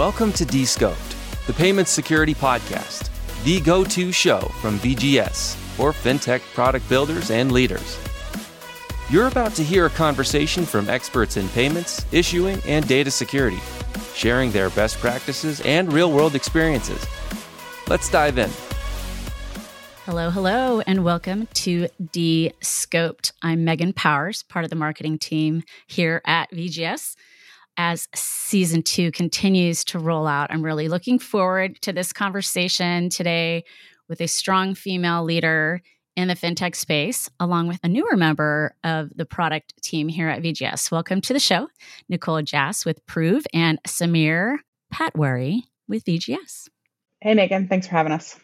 Welcome to Descoped, the Payments Security Podcast, the go to show from VGS for fintech product builders and leaders. You're about to hear a conversation from experts in payments, issuing, and data security, sharing their best practices and real world experiences. Let's dive in. Hello, hello, and welcome to Descoped. I'm Megan Powers, part of the marketing team here at VGS. As season two continues to roll out, I'm really looking forward to this conversation today with a strong female leader in the fintech space, along with a newer member of the product team here at VGS. Welcome to the show, Nicole Jass with Prove and Sameer Patwary with VGS. Hey, Megan. Thanks for having us.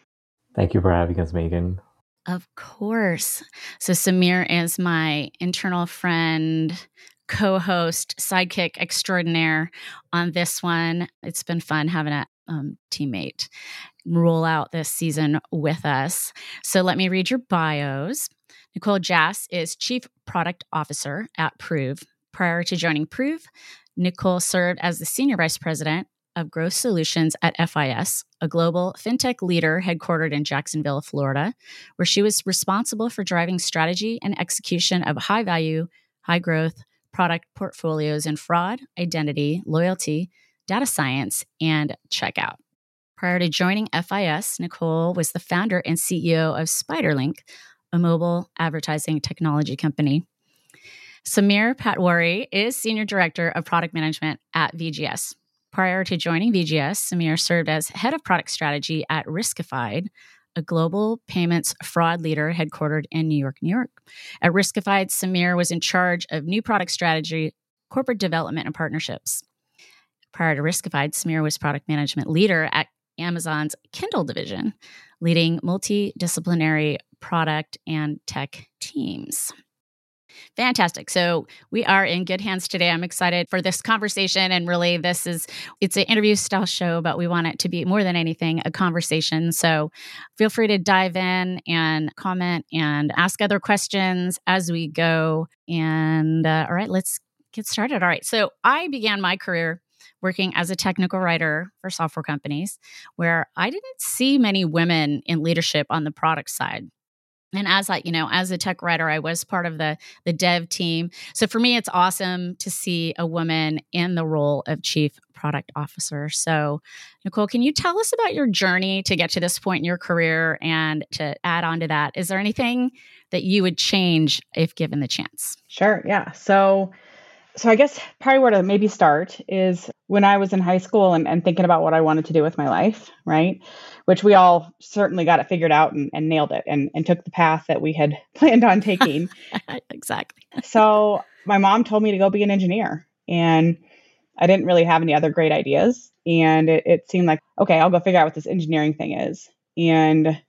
Thank you for having us, Megan. Of course. So, Sameer is my internal friend, co host, sidekick extraordinaire on this one. It's been fun having a um, teammate roll out this season with us. So let me read your bios. Nicole Jass is Chief Product Officer at Prove. Prior to joining Prove, Nicole served as the Senior Vice President of Growth Solutions at FIS, a global fintech leader headquartered in Jacksonville, Florida, where she was responsible for driving strategy and execution of high value, high growth product portfolios in fraud, identity, loyalty, data science, and checkout. Prior to joining FIS, Nicole was the founder and CEO of SpyderLynk, a mobile advertising technology company. Sameer Patwary is Senior Director of Product Management at VGS. Prior to joining VGS, Sameer served as Head of Product Strategy at Riskified, a global payments fraud leader headquartered in New York, New York. At Riskified, Sameer was in charge of new product strategy, corporate development, and partnerships. Prior to Riskified, Sameer was product management leader at Amazon's Kindle division, leading multidisciplinary product and tech teams. Fantastic. So we are in good hands today. I'm excited for this conversation. And really, this is it's an interview style show, but we want it to be more than anything a conversation. So feel free to dive in and comment and ask other questions as we go. And uh, all right, let's get started. All right. So I began my career working as a technical writer for software companies where I didn't see many women in leadership on the product side and as I, you know, as a tech writer, I was part of the the dev team. So for me, it's awesome to see a woman in the role of chief product officer. So, Nicole, can you tell us about your journey to get to this point in your career? And to add on to that, is there anything that you would change if given the chance? Sure. Yeah. So so I guess probably where to maybe start is when I was in high school and, and thinking about what I wanted to do with my life, right? Which we all certainly got it figured out and, and nailed it and, and took the path that we had planned on taking. exactly. so my mom told me to go be an engineer and I didn't really have any other great ideas. And it, it seemed like, okay, I'll go figure out what this engineering thing is. And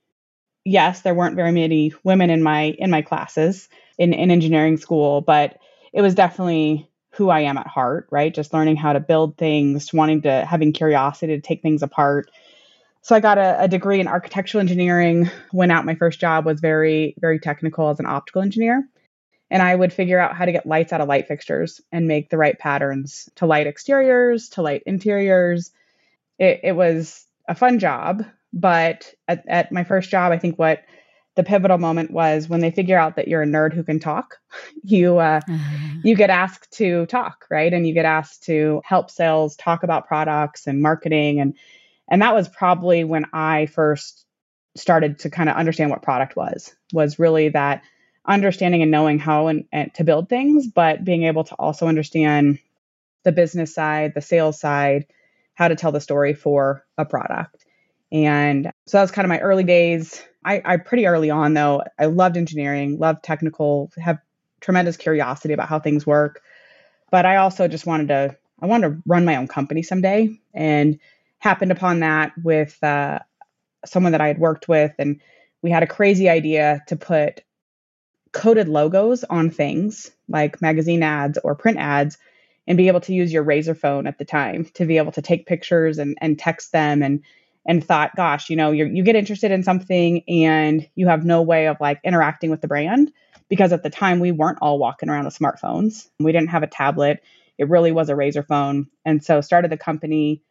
yes, there weren't very many women in my in my classes in, in engineering school, but it was definitely who I am at heart, right? Just learning how to build things, wanting to having curiosity to take things apart. So I got a, a, degree in architectural engineering. Went out my first job was very very technical as an optical engineer, and I would figure out how to get lights out of light fixtures and make the right patterns to light exteriors, to light interiors. It, it was a fun job, but at, at my first job, I think what the pivotal moment was when they figure out that you're a nerd who can talk. You uh, uh-huh. you get asked to talk, right? And you get asked to help sales talk about products and marketing, and and that was probably when I first started to kind of understand what product was. Was really that understanding and knowing how and, and to build things, but being able to also understand the business side, the sales side, how to tell the story for a product. And so that was kind of my early days I, I pretty early on though, I loved engineering, loved technical, have tremendous curiosity about how things work. But I also just wanted to, I wanted to run my own company someday and happened upon that with uh, someone that I had worked with. And we had a crazy idea to put coded logos on things like magazine ads or print ads and be able to use your Razr phone at the time to be able to take pictures and, and text them and and thought, gosh, you know, you you get interested in something and you have no way of like interacting with the brand because at the time we weren't all walking around with smartphones. We didn't have a tablet. It really was a Razr phone. And so started the company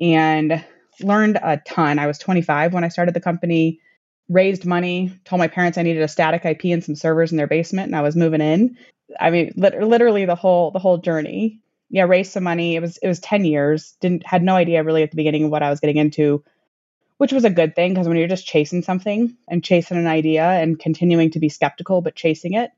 and learned a ton. I was 25 when I started the company, raised money, told my parents I needed a static IP and some servers in their basement, and I was moving in. I mean, literally the whole the whole journey. Yeah, raised some money. It was it was 10 years. Didn't had no idea really at the beginning of what I was getting into, which was a good thing because when you're just chasing something and chasing an idea and continuing to be skeptical but chasing it,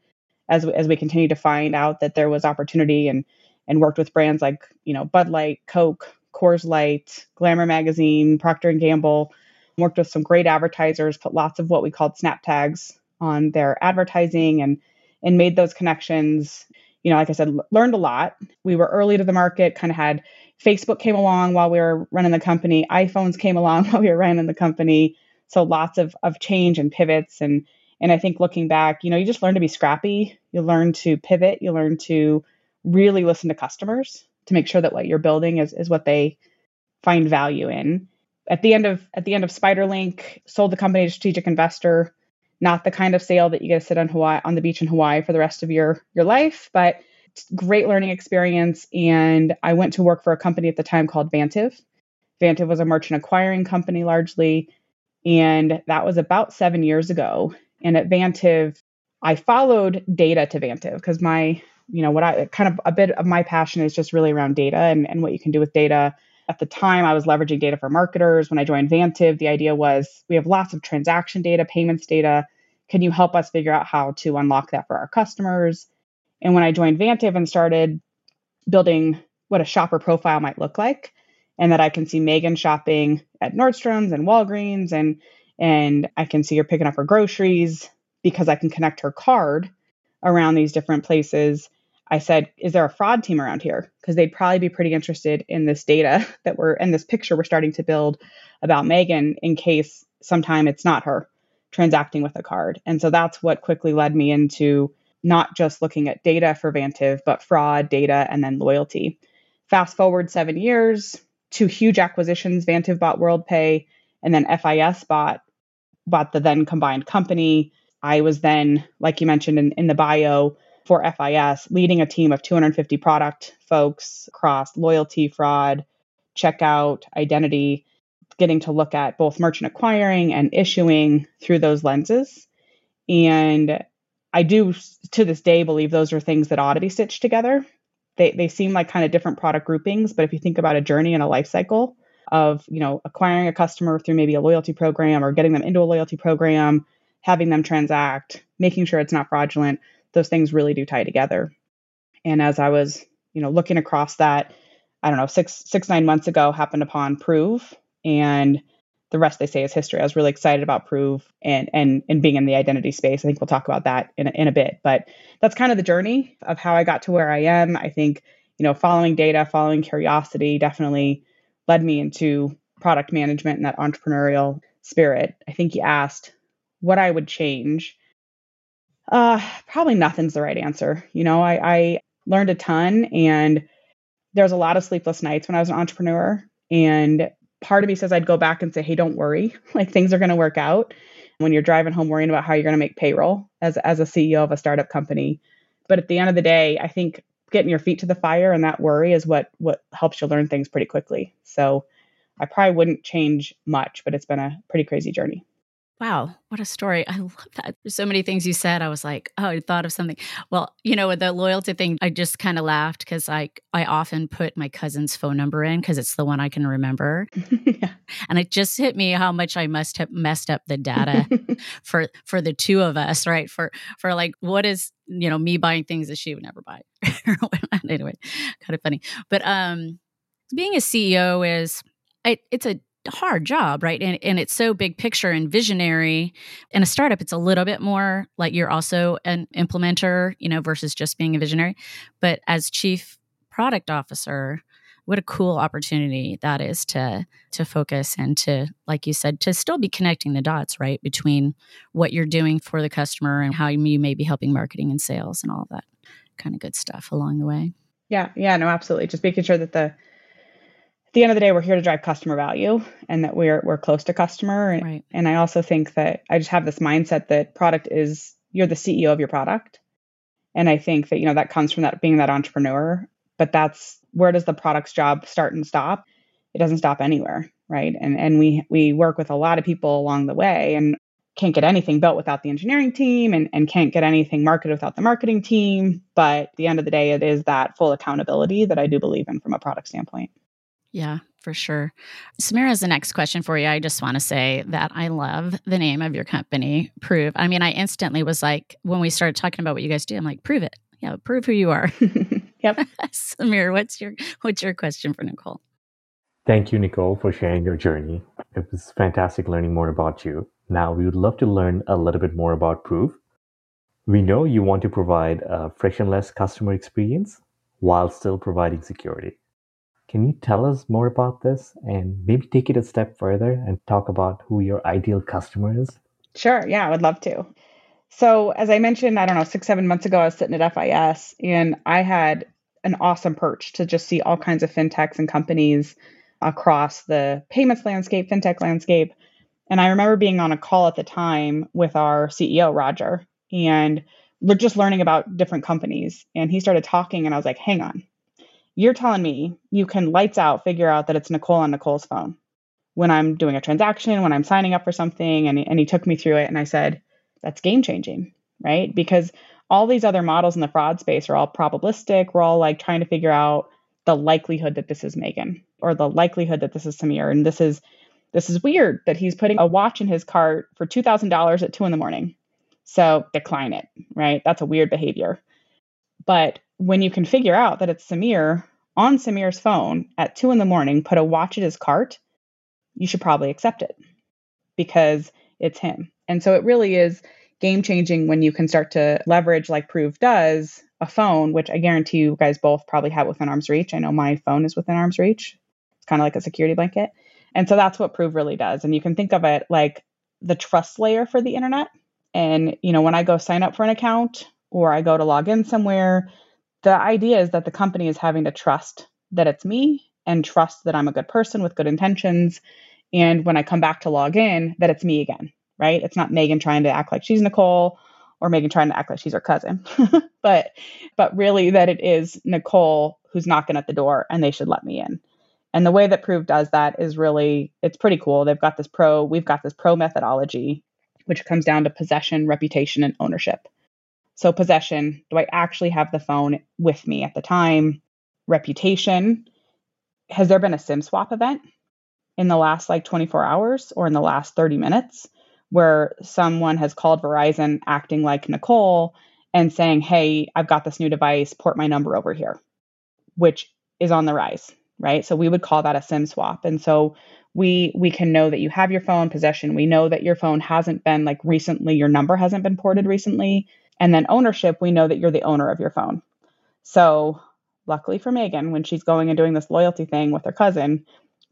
as as we continue to find out that there was opportunity and and worked with brands like you know Bud Light, Coke, Coors Light, Glamour Magazine, Procter and Gamble. Worked with some great advertisers, put lots of what we called snap tags on their advertising, and and made those connections. You know, like I said, learned a lot. We were early to the market. Kind of had Facebook came along while we were running the company. iPhones came along while we were running the company. So lots of of change and pivots and and I think looking back, you know, you just learn to be scrappy. You learn to pivot. You learn to really listen to customers to make sure that what you're building is, is what they find value in. At the end of at the end of SpyderLynk, sold the company to strategic investor. Not the kind of sale that you get to sit on Hawaii on the beach in Hawaii for the rest of your your life, but great learning experience. And I went to work for a company at the time called Vantiv. Vantiv was a merchant acquiring company largely, and that was about seven years ago. And at Vantiv, I followed data to Vantiv because my you know what i kind of a bit of my passion is just really around data and, and what you can do with data at the time i was leveraging data for marketers when i joined vantiv the idea was we have lots of transaction data payments data can you help us figure out how to unlock that for our customers and when i joined vantiv and started building what a shopper profile might look like and that i can see megan shopping at nordstrom's and walgreens and and i can see her picking up her groceries because i can connect her card around these different places, I said, Is there a fraud team around here? Because they'd probably be pretty interested in this data that we're in this picture we're starting to build about Megan in case sometime it's not her transacting with a card. And so that's what quickly led me into not just looking at data for Vantiv, but fraud, data, and then loyalty. Fast forward seven years, two huge acquisitions. Vantiv bought WorldPay, and then FIS bought bought the then combined company. I was then, like you mentioned in, in the bio for FIS, leading a team of 250 product folks across loyalty, fraud, checkout, identity, getting to look at both merchant acquiring and issuing through those lenses. And I do to this day believe those are things that ought to be stitched together. They, they seem like kind of different product groupings, but if you think about a journey and a life cycle of, you know, acquiring a customer through maybe a loyalty program or getting them into a loyalty program, having them transact, making sure it's not fraudulent, those things really do tie together. And as I was, you know, looking across that, I don't know, six, six, nine months ago, happened upon Prove, and the rest they say is history. I was really excited about Prove and and and being in the identity space. I think we'll talk about that in a, in a bit, but that's kind of the journey of how I got to where I am. I think you know, following data, following curiosity, definitely led me into product management and that entrepreneurial spirit. I think you asked what I would change. Uh, probably nothing's the right answer. You know, I, I learned a ton and there's a lot of sleepless nights when I was an entrepreneur. And part of me says I'd go back and say, hey, don't worry. Like things are going to work out when you're driving home worrying about how you're going to make payroll as, as a CEO of a startup company. But at the end of the day, I think getting your feet to the fire and that worry is what what helps you learn things pretty quickly. So I probably wouldn't change much, but it's been a pretty crazy journey. Wow, what a story. I love that. There's so many things you said. I was like, oh, I thought of something. Well, you know, with the loyalty thing, I just kind of laughed because I I often put my cousin's phone number in because it's the one I can remember. yeah. And it just hit me how much I must have messed up the data for for the two of us, right? For for like what is, you know, me buying things that she would never buy. anyway, kind of funny. But um being a CEO is I, it's a hard job, right? And, and it's so big picture and visionary. In a startup, it's a little bit more like you're also an implementer, you know, versus just being a visionary. But as chief product officer, what a cool opportunity that is to to focus and to like you said to still be connecting the dots right between what you're doing for the customer and how you may be helping marketing and sales and all that kind of good stuff along the way yeah yeah no absolutely just making sure that the the end of the day, we're here to drive customer value and that we're we're close to customer. Right. And I also think that I just have this mindset that product is you're the CEO of your product. And I think that, you know, that comes from that being that entrepreneur. But that's where does the product's job start and stop? it doesn't stop anywhere, right? And and we we work with a lot of people along the way and can't get anything built without the engineering team and, and can't get anything marketed without the marketing team. But at the end of the day, it is that full accountability that I do believe in from a product standpoint. Yeah, for sure. Samira has the next question for you. I just want to say that I love the name of your company, Prove. I mean, I instantly was like, when we started talking about what you guys do, I'm like, prove it. Yeah, prove who you are. yep. Samira, what's your what's your question for Nicole? Thank you, Nicole, for sharing your journey. It was fantastic learning more about you. Now, we would love to learn a little bit more about Prove. We know you want to provide a frictionless customer experience while still providing security. Can you tell us more about this and maybe take it a step further and talk about who your ideal customer is? Sure. Yeah, I would love to. So, as I mentioned, I don't know, six, seven months ago, I was sitting at FIS and I had an awesome perch to just see all kinds of fintechs and companies across the payments landscape, fintech landscape. And I remember being on a call at the time with our CEO, Roger, and we're just learning about different companies. And he started talking, and I was like, hang on, you're telling me you can lights out figure out that it's Nicole on Nicole's phone when I'm doing a transaction, when I'm signing up for something. And, and he took me through it. And I said, that's game changing, right? Because all these other models in the fraud space are all probabilistic. We're all like trying to figure out the likelihood that this is Megan or the likelihood that this is Sameer. And this is this is weird that he's putting a watch in his cart for $2,000 at two in the morning. So decline it, right? That's a weird behavior. But when you can figure out that it's Sameer on Sameer's phone at two in the morning, put a watch at his cart, you should probably accept it because it's him. And so it really is game changing when you can start to leverage, like Prove does, a phone, which I guarantee you guys both probably have within arm's reach. I know my phone is within arm's reach. It's kind of like a security blanket. And so that's what Prove really does. And you can think of it like the trust layer for the internet. And, you know, when I go sign up for an account or I go to log in somewhere, the idea is that the company is having to trust that it's me and trust that I'm a good person with good intentions. And when I come back to log in, that it's me again, right? It's not Megan trying to act like she's Nicole or Megan trying to act like she's her cousin. but but really that it is Nicole who's knocking at the door and they should let me in. And the way that Prove does that is really it's pretty cool. They've got this pro, we've got this pro methodology which comes down to possession, reputation and ownership. So, possession do I actually have the phone with me at the time? Reputation has there been a SIM swap event in the last like 24 hours or in the last 30 minutes where someone has called Verizon acting like Nicole and saying, Hey, I've got this new device, port my number over here, which is on the rise, right? So, we would call that a SIM swap. And so, we we can know that you have your phone possession we know that your phone hasn't been like recently your number hasn't been ported recently and then ownership, we know that you're the owner of your phone. So luckily for Megan, when she's going and doing this loyalty thing with her cousin,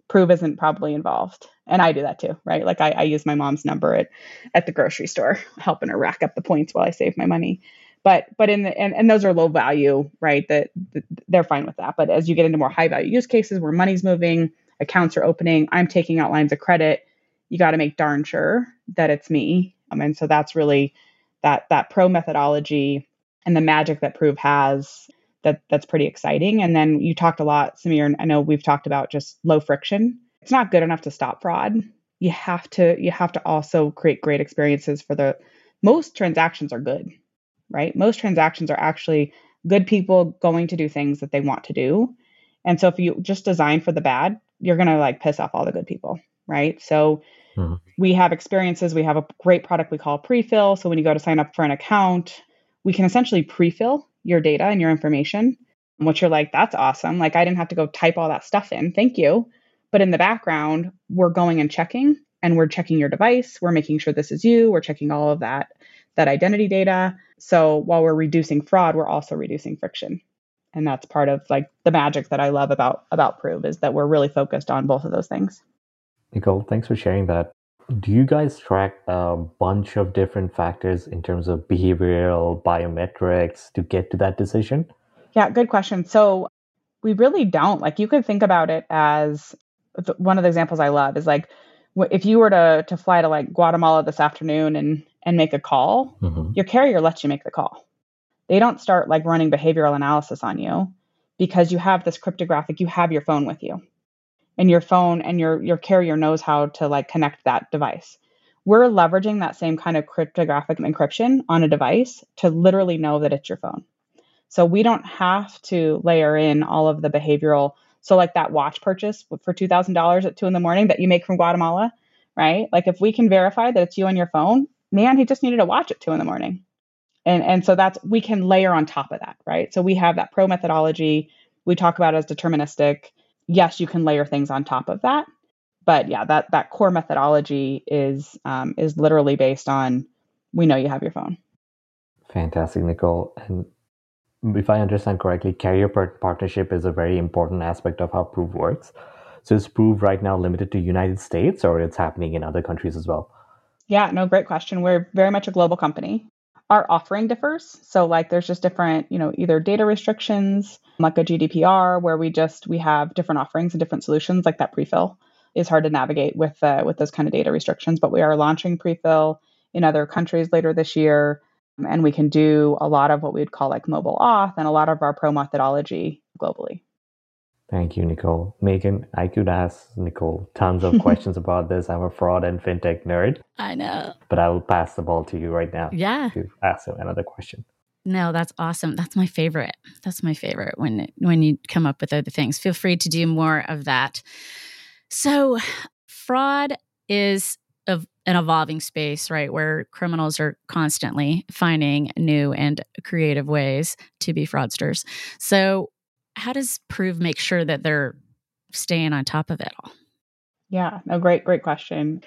Prove isn't probably involved. And I do that too, right? Like I, I use my mom's number at, at the grocery store, helping her rack up the points while I save my money. But but in the and, and those are low value, right? That, that they're fine with that. But as you get into more high value use cases where money's moving, accounts are opening, I'm taking out lines of credit, you got to make darn sure that it's me. And so that's really that that pro methodology and the magic that Prove has that that's pretty exciting. And then you talked a lot, Sameer, I know we've talked about just low friction. It's not good enough to stop fraud. You have to you have to also create great experiences for the most transactions are good, right? Most transactions are actually good people going to do things that they want to do. And so if you just design for the bad, you're going to like piss off all the good people, right? So Mm-hmm. We have experiences. We have a great product we call pre-fill. So when you go to sign up for an account, we can essentially pre-fill your data and your information, which you're like, that's awesome. Like I didn't have to go type all that stuff in. Thank you. But in the background, we're going and checking and we're checking your device. We're making sure this is you. We're checking all of that that identity data. So while we're reducing fraud, we're also reducing friction. And that's part of like the magic that I love about about Prove is that we're really focused on both of those things. Nicole, thanks for sharing that. Do you guys track a bunch of different factors in terms of behavioral biometrics to get to that decision? Yeah, good question. So we really don't. Like you could think about it as one of the examples I love is like if you were to to fly to like Guatemala this afternoon and and make a call, mm-hmm. your carrier lets you make the call. They don't start like running behavioral analysis on you because you have this cryptographic, you have your phone with you and your phone and your your carrier knows how to like connect that device. We're leveraging that same kind of cryptographic encryption on a device to literally know that it's your phone. So we don't have to layer in all of the behavioral. So like that watch purchase for two thousand dollars at two in the morning that you make from Guatemala, right? Like if we can verify that it's you on your phone, man, he just needed a watch at two in the morning. And and so that's we can layer on top of that, right? So we have that pro methodology. We talk about as deterministic. Yes, you can layer things on top of that, but yeah, that that core methodology is um, is literally based on we know you have your phone. Fantastic, Nicole. And if I understand correctly, carrier partnership is a very important aspect of how Prove works. So is Prove right now limited to United States, or it's happening in other countries as well? Yeah, no, great question. We're very much a global company. Our offering differs. So like there's just different, you know, either data restrictions, like a GDPR, where we just we have different offerings and different solutions, like that prefill is hard to navigate with uh, with those kind of data restrictions. But we are launching prefill in other countries later this year, and we can do a lot of what we'd call like mobile auth and a lot of our pro methodology globally. Thank you, Nicole. Megan, I could ask Nicole tons of questions about this. I'm a fraud and fintech nerd. I know. But I will pass the ball to you right now. Yeah. To ask another question. No, that's awesome. That's my favorite. That's my favorite when when you come up with other things. Feel free to do more of that. So, fraud is of an evolving space, right? Where criminals are constantly finding new and creative ways to be fraudsters. So, how does Prove make sure that they're staying on top of it all? Yeah, no, great, great question.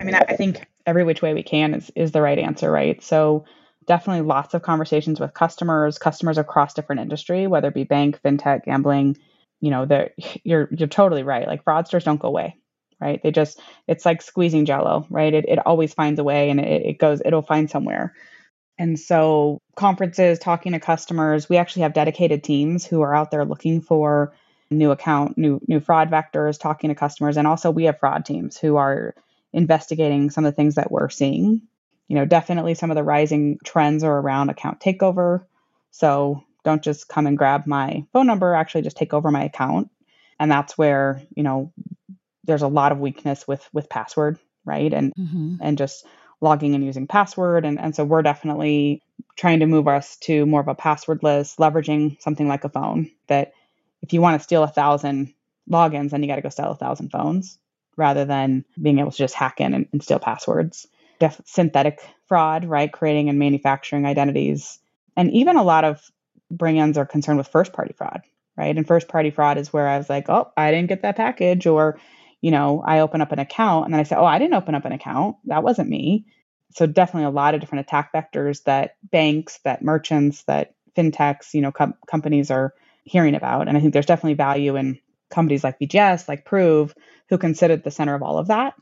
I mean, I think every which way we can is is the right answer, right? So definitely lots of conversations with customers, customers across different industry, whether it be bank, fintech, gambling. You know, you're you're totally right. Like fraudsters don't go away, right? They just it's like squeezing jello, right? It it always finds a way and it, it goes it'll find somewhere. And so, conferences, talking to customers, we actually have dedicated teams who are out there looking for new account, new new fraud vectors, talking to customers, and also we have fraud teams who are investigating some of the things that we're seeing. You know, definitely some of the rising trends are around account takeover. So don't just come and grab my phone number, actually just take over my account. And that's where, you know, there's a lot of weakness with with password, right? And mm-hmm. and just logging and using password. And, and so we're definitely trying to move us to more of a passwordless, leveraging something like a phone that if you want to steal a thousand logins, then you got to go steal a thousand phones rather than being able to just hack in and, and steal passwords. Def- synthetic fraud, right? Creating and manufacturing identities. And even a lot of brands are concerned with first party fraud, right? And first party fraud is where I was like, oh, I didn't get that package, or you know, I open up an account and then I say, oh, I didn't open up an account. That wasn't me. So definitely a lot of different attack vectors that banks, that merchants, that fintechs, you know, com- companies are hearing about. And I think there's definitely value in companies like VGS, like Prove, who can sit at the center of all of that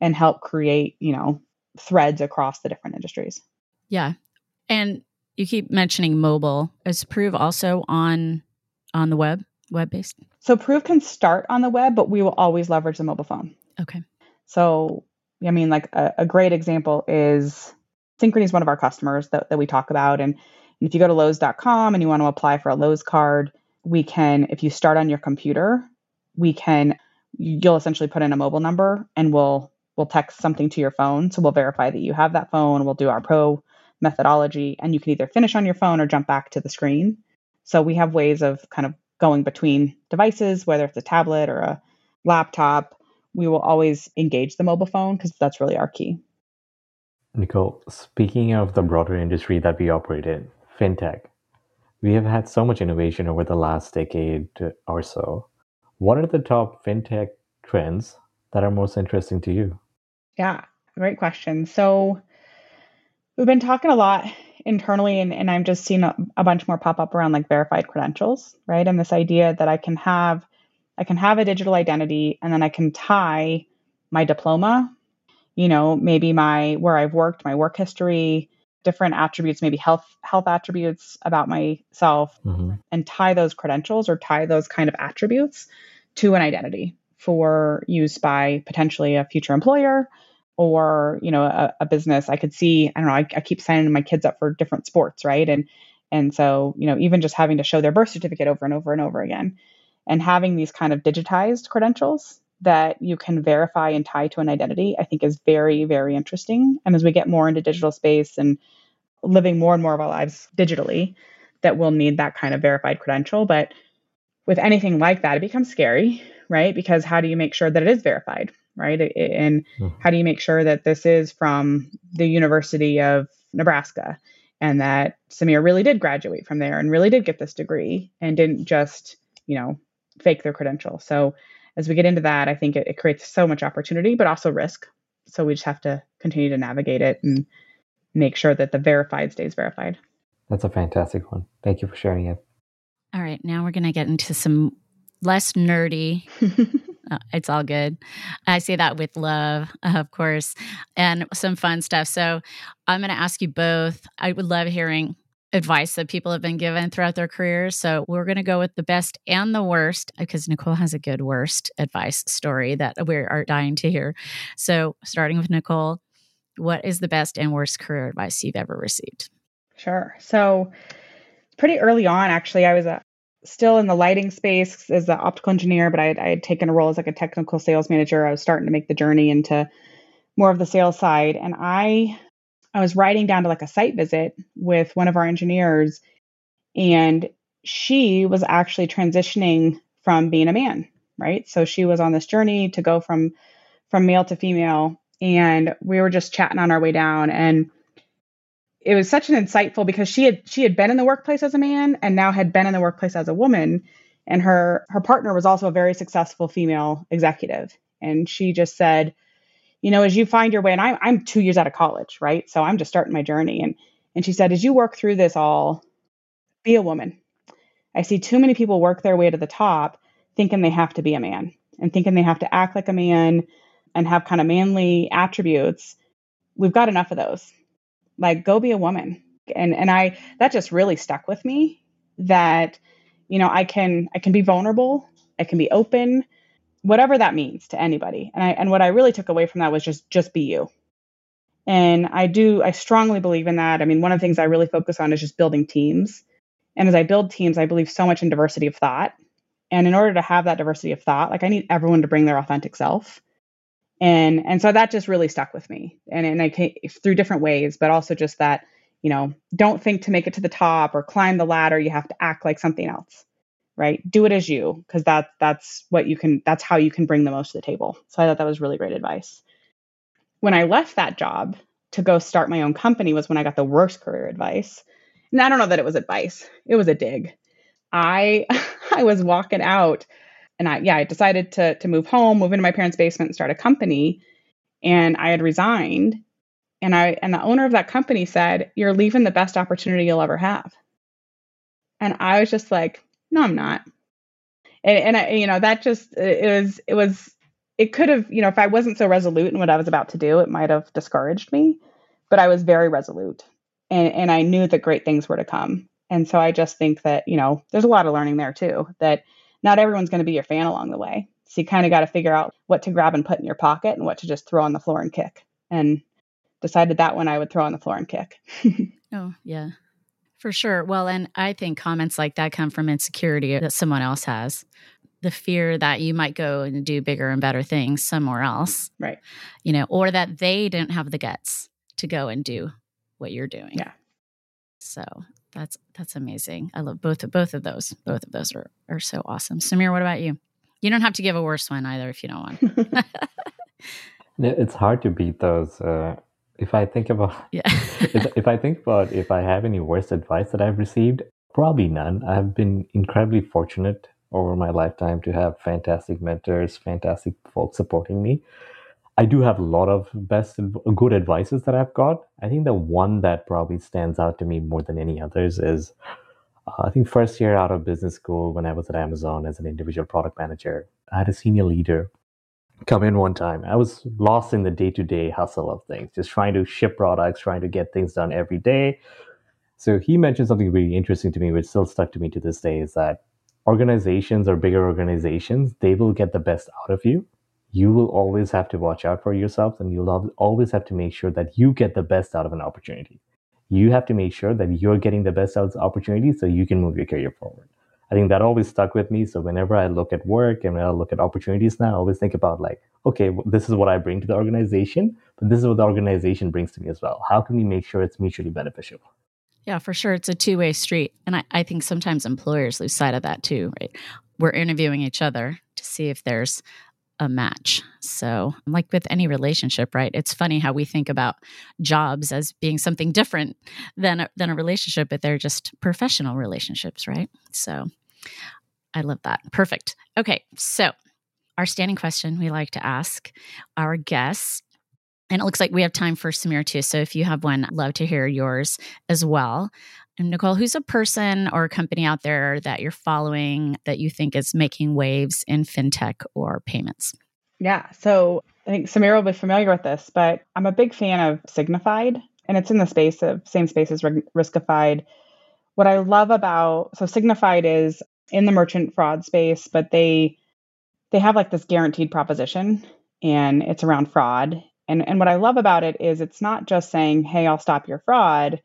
and help create, you know, threads across the different industries. Yeah. And you keep mentioning mobile. Is Prove also on on the web? web based? So Prove can start on the web, but we will always leverage the mobile phone. Okay. So, I mean, like a, a great example is Synchrony is one of our customers that, that we talk about. And, and if you go to Lowe's.com and you want to apply for a Lowe's card, we can, if you start on your computer, we can, you'll essentially put in a mobile number and we'll, we'll text something to your phone. So we'll verify that you have that phone. We'll do our pro methodology and you can either finish on your phone or jump back to the screen. So we have ways of kind of going between devices, whether it's a tablet or a laptop, we will always engage the mobile phone because that's really our key. Nicole, speaking of the broader industry that we operate in, fintech, we have had so much innovation over the last decade or so. What are the top fintech trends that are most interesting to you? Yeah, great question. So, we've been talking a lot internally and, and i'm just seeing a, a bunch more pop up around like verified credentials right and this idea that i can have i can have a digital identity and then i can tie my diploma you know maybe my where i've worked my work history different attributes maybe health health attributes about myself mm-hmm. and tie those credentials or tie those kind of attributes to an identity for use by potentially a future employer or you know a, a business i could see i don't know I, I, keep signing my kids up for different sports right and and so you know even just having to show their birth certificate over and over and over again And having these kind of digitized credentials that you can verify and tie to an identity, I think is very, very interesting. And as we get more into digital space and living more and more of our lives digitally, that we'll need that kind of verified credential. But with anything like that, it becomes scary, right? Because how do you make sure that it is verified, right? And mm-hmm. how do you make sure that this is from the University of Nebraska and that Sameer really did graduate from there and really did get this degree and didn't just, you know, fake their credential. So as we get into that, I think it, it creates so much opportunity, but also risk. So we just have to continue to navigate it and make sure that the verified stays verified. That's a fantastic one. Thank you for sharing it. All right, now we're going to get into some less nerdy. uh, it's all good. I say that with love, of course, and some fun stuff. So I'm going to ask you both. I would love hearing advice that people have been given throughout their careers. So we're going to go with the best and the worst because Nicole has a good worst advice story that we are dying to hear. So starting with Nicole, what is the best and worst career advice you've ever received? Sure. So pretty early on, actually, I was a, still in the lighting space as an optical engineer, but I had, I had taken a role as like a technical sales manager. I was starting to make the journey into more of the sales side, and I I was riding down to like a site visit with one of our engineers, and she was actually transitioning from being a man, right? So she was on this journey to go from from male to female, and we were just chatting on our way down, and it was such an insightful because she had she had been in the workplace as a man and now had been in the workplace as a woman, and her her partner was also a very successful female executive, and she just said you know, as you find your way, and I'm I'm two years out of college, right? So I'm just starting my journey. And and she said, as you work through this all, be a woman. I see too many people work their way to the top thinking they have to be a man and thinking they have to act like a man and have kind of manly attributes. We've got enough of those. Like go be a woman. And and I that just really stuck with me that you know, I can I can be vulnerable, I can be open, whatever that means to anybody. And I and what I really took away from that was just just be you. And I do I strongly believe in that. I mean, one of the things I really focus on is just building teams. And as I build teams, I believe so much in diversity of thought. And in order to have that diversity of thought, like I need everyone to bring their authentic self. And and so that just really stuck with me. And and I came through different ways, but also just that, you know, don't think to make it to the top or climb the ladder, you have to act like something else right? Do it as you, because that that's what you can that's how you can bring the most to the table. So I thought that was really great advice. When I left that job to go start my own company was when I got the worst career advice. And I don't know that it was advice. It was a dig. I I was walking out and I yeah, I decided to to move home, move into my parents' basement and start a company. And I had resigned. And I and the owner of that company said, You're leaving the best opportunity you'll ever have. And I was just like, no, I'm not. And, and I, you know, that just, it was, it was, it could have, you know, if I wasn't so resolute in what I was about to do, it might have discouraged me. But I was very resolute and, and I knew that great things were to come. And so I just think that, you know, there's a lot of learning there too, that not everyone's going to be your fan along the way. So you kind of got to figure out what to grab and put in your pocket and what to just throw on the floor and kick. And decided that one I would throw on the floor and kick. oh, yeah. For sure. Well, and I think comments like that come from insecurity that someone else has. The fear that you might go and do bigger and better things somewhere else. Right. You know, or that they don't have the guts to go and do what you're doing. Yeah. So that's that's amazing. I love both of both of those. Both of those are are so awesome. Sameer, what about you? You don't have to give a worse one either if you don't want. it's hard to beat those. Uh, if I think about yeah. if, if I think about if I have any worst advice that I've received, probably none. I've been incredibly fortunate over my lifetime to have fantastic mentors, fantastic folks supporting me. I do have a lot of best good advices that I've got. I think the one that probably stands out to me more than any others is uh, I think first year out of business school when I was at Amazon as an individual product manager, I had a senior leader come in one time. I was lost in the day to day hustle of things, just trying to ship products, trying to get things done every day. So he mentioned something really interesting to me, which still stuck to me to this day is that organizations or bigger organizations, they will get the best out of you. You will always have to watch out for yourself and you'll always have to make sure that you get the best out of an opportunity. You have to make sure that you're getting the best out of the opportunity so you can move your career forward. I think that always stuck with me. So whenever I look at work and when I look at opportunities now, I always think about like, okay, this is what I bring to the organization, but this is what the organization brings to me as well. How can we make sure it's mutually beneficial? Yeah, for sure. It's a two way street. And I, I think sometimes employers lose sight of that too, right? We're interviewing each other to see if there's a match. So, like with any relationship, right? It's funny how we think about jobs as being something different than a, than a relationship, but they're just professional relationships, right? So, I love that. Perfect. Okay, so our standing question we like to ask our guests and it looks like we have time for Sameer too. So if you have one, love to hear yours as well. And Nicole, who's a person or a company out there that you're following that you think is making waves in fintech or payments? Yeah. So I think Sameer will be familiar with this, but I'm a big fan of Signifyd, and it's in the space of same space as Riskified. What I love about so Signifyd is in the merchant fraud space, but they they have like this guaranteed proposition and it's around fraud and and what I love about it is it's not just saying, "Hey, I'll stop your fraud,"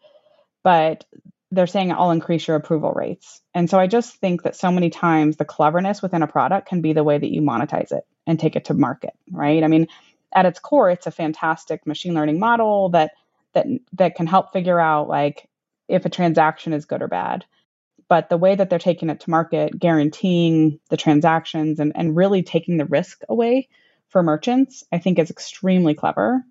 but they're saying I'll increase your approval rates. And so I just think that so many times the cleverness within a product can be the way that you monetize it and take it to market, right? I mean, at its core, it's a fantastic machine learning model that that that can help figure out like if a transaction is good or bad. But the way that they're taking it to market, guaranteeing the transactions and, and really taking the risk away for merchants, I think is extremely clever.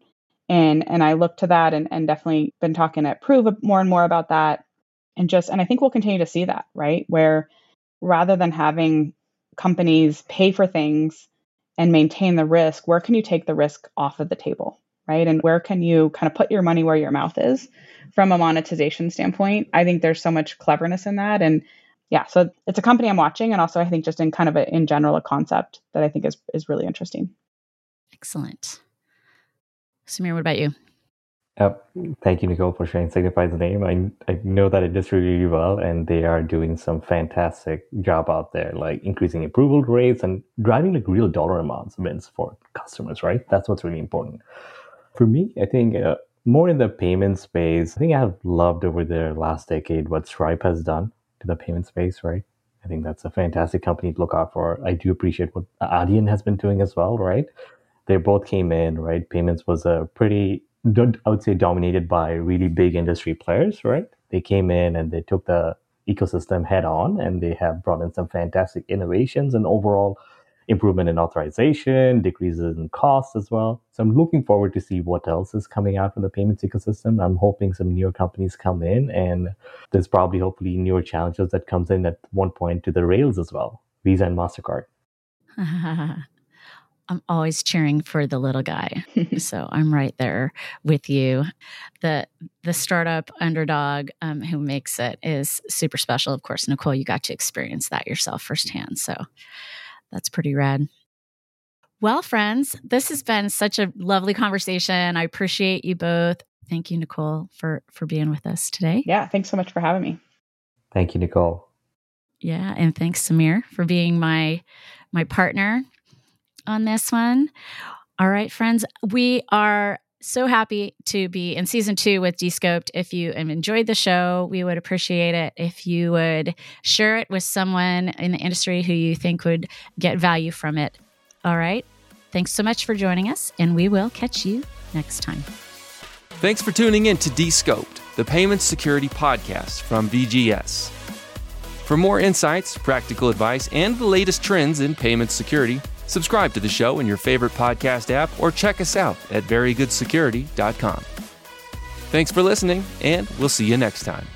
And and I look to that and, and definitely been talking at Prove more and more about that. And just and I think we'll continue to see that, right? Where rather than having companies pay for things and maintain the risk, where can you take the risk off of the table? Right. And where can you kind of put your money where your mouth is from a monetization standpoint? I think there's so much cleverness in that. And yeah, so it's a company I'm watching and also I think just in kind of a, in general a concept that I think is is really interesting. Excellent. Sameer, what about you? Uh, thank you, Nicole, for sharing Signifyd's name. I, I know that industry really well, and they are doing some fantastic job out there, like increasing approval rates and driving like real dollar amounts wins for customers, right? That's what's really important. For me, I think uh, more in the payment space, I think I've loved over the last decade what Stripe has done to the payment space, right? I think that's a fantastic company to look out for. I do appreciate what Adyen has been doing as well, right? they both came in, right? Payments was a pretty, I would say, dominated by really big industry players, right? They came in and they took the ecosystem head on and they have brought in some fantastic innovations and overall improvement in authorization, decreases in costs as well. So I'm looking forward to see what else is coming out from the payments ecosystem. I'm hoping some newer companies come in and there's probably hopefully newer challenges that comes in at one point to the rails as well, Visa and MasterCard. I'm always cheering for the little guy. so I'm right there with you. The the startup underdog um, who makes it is super special. Of course, Nicole, you got to experience that yourself firsthand. So that's pretty rad. Well, friends, this has been such a lovely conversation. I appreciate you both. Thank you, Nicole, for for being with us today. Yeah, thanks so much for having me. Thank you, Nicole. Yeah, and thanks, Sameer, for being my my partner on this one. All right, friends, we are so happy to be in season two with Descoped. If you enjoyed the show, we would appreciate it if you would share it with someone in the industry who you think would get value from it. All right. Thanks so much for joining us, and we will catch you next time. Thanks for tuning in to Descoped, the payment security podcast from VGS. For more insights, practical advice, and the latest trends in payment security, Subscribe to the show in your favorite podcast app or check us out at verygoodsecurity.com. Thanks for listening, and we'll see you next time.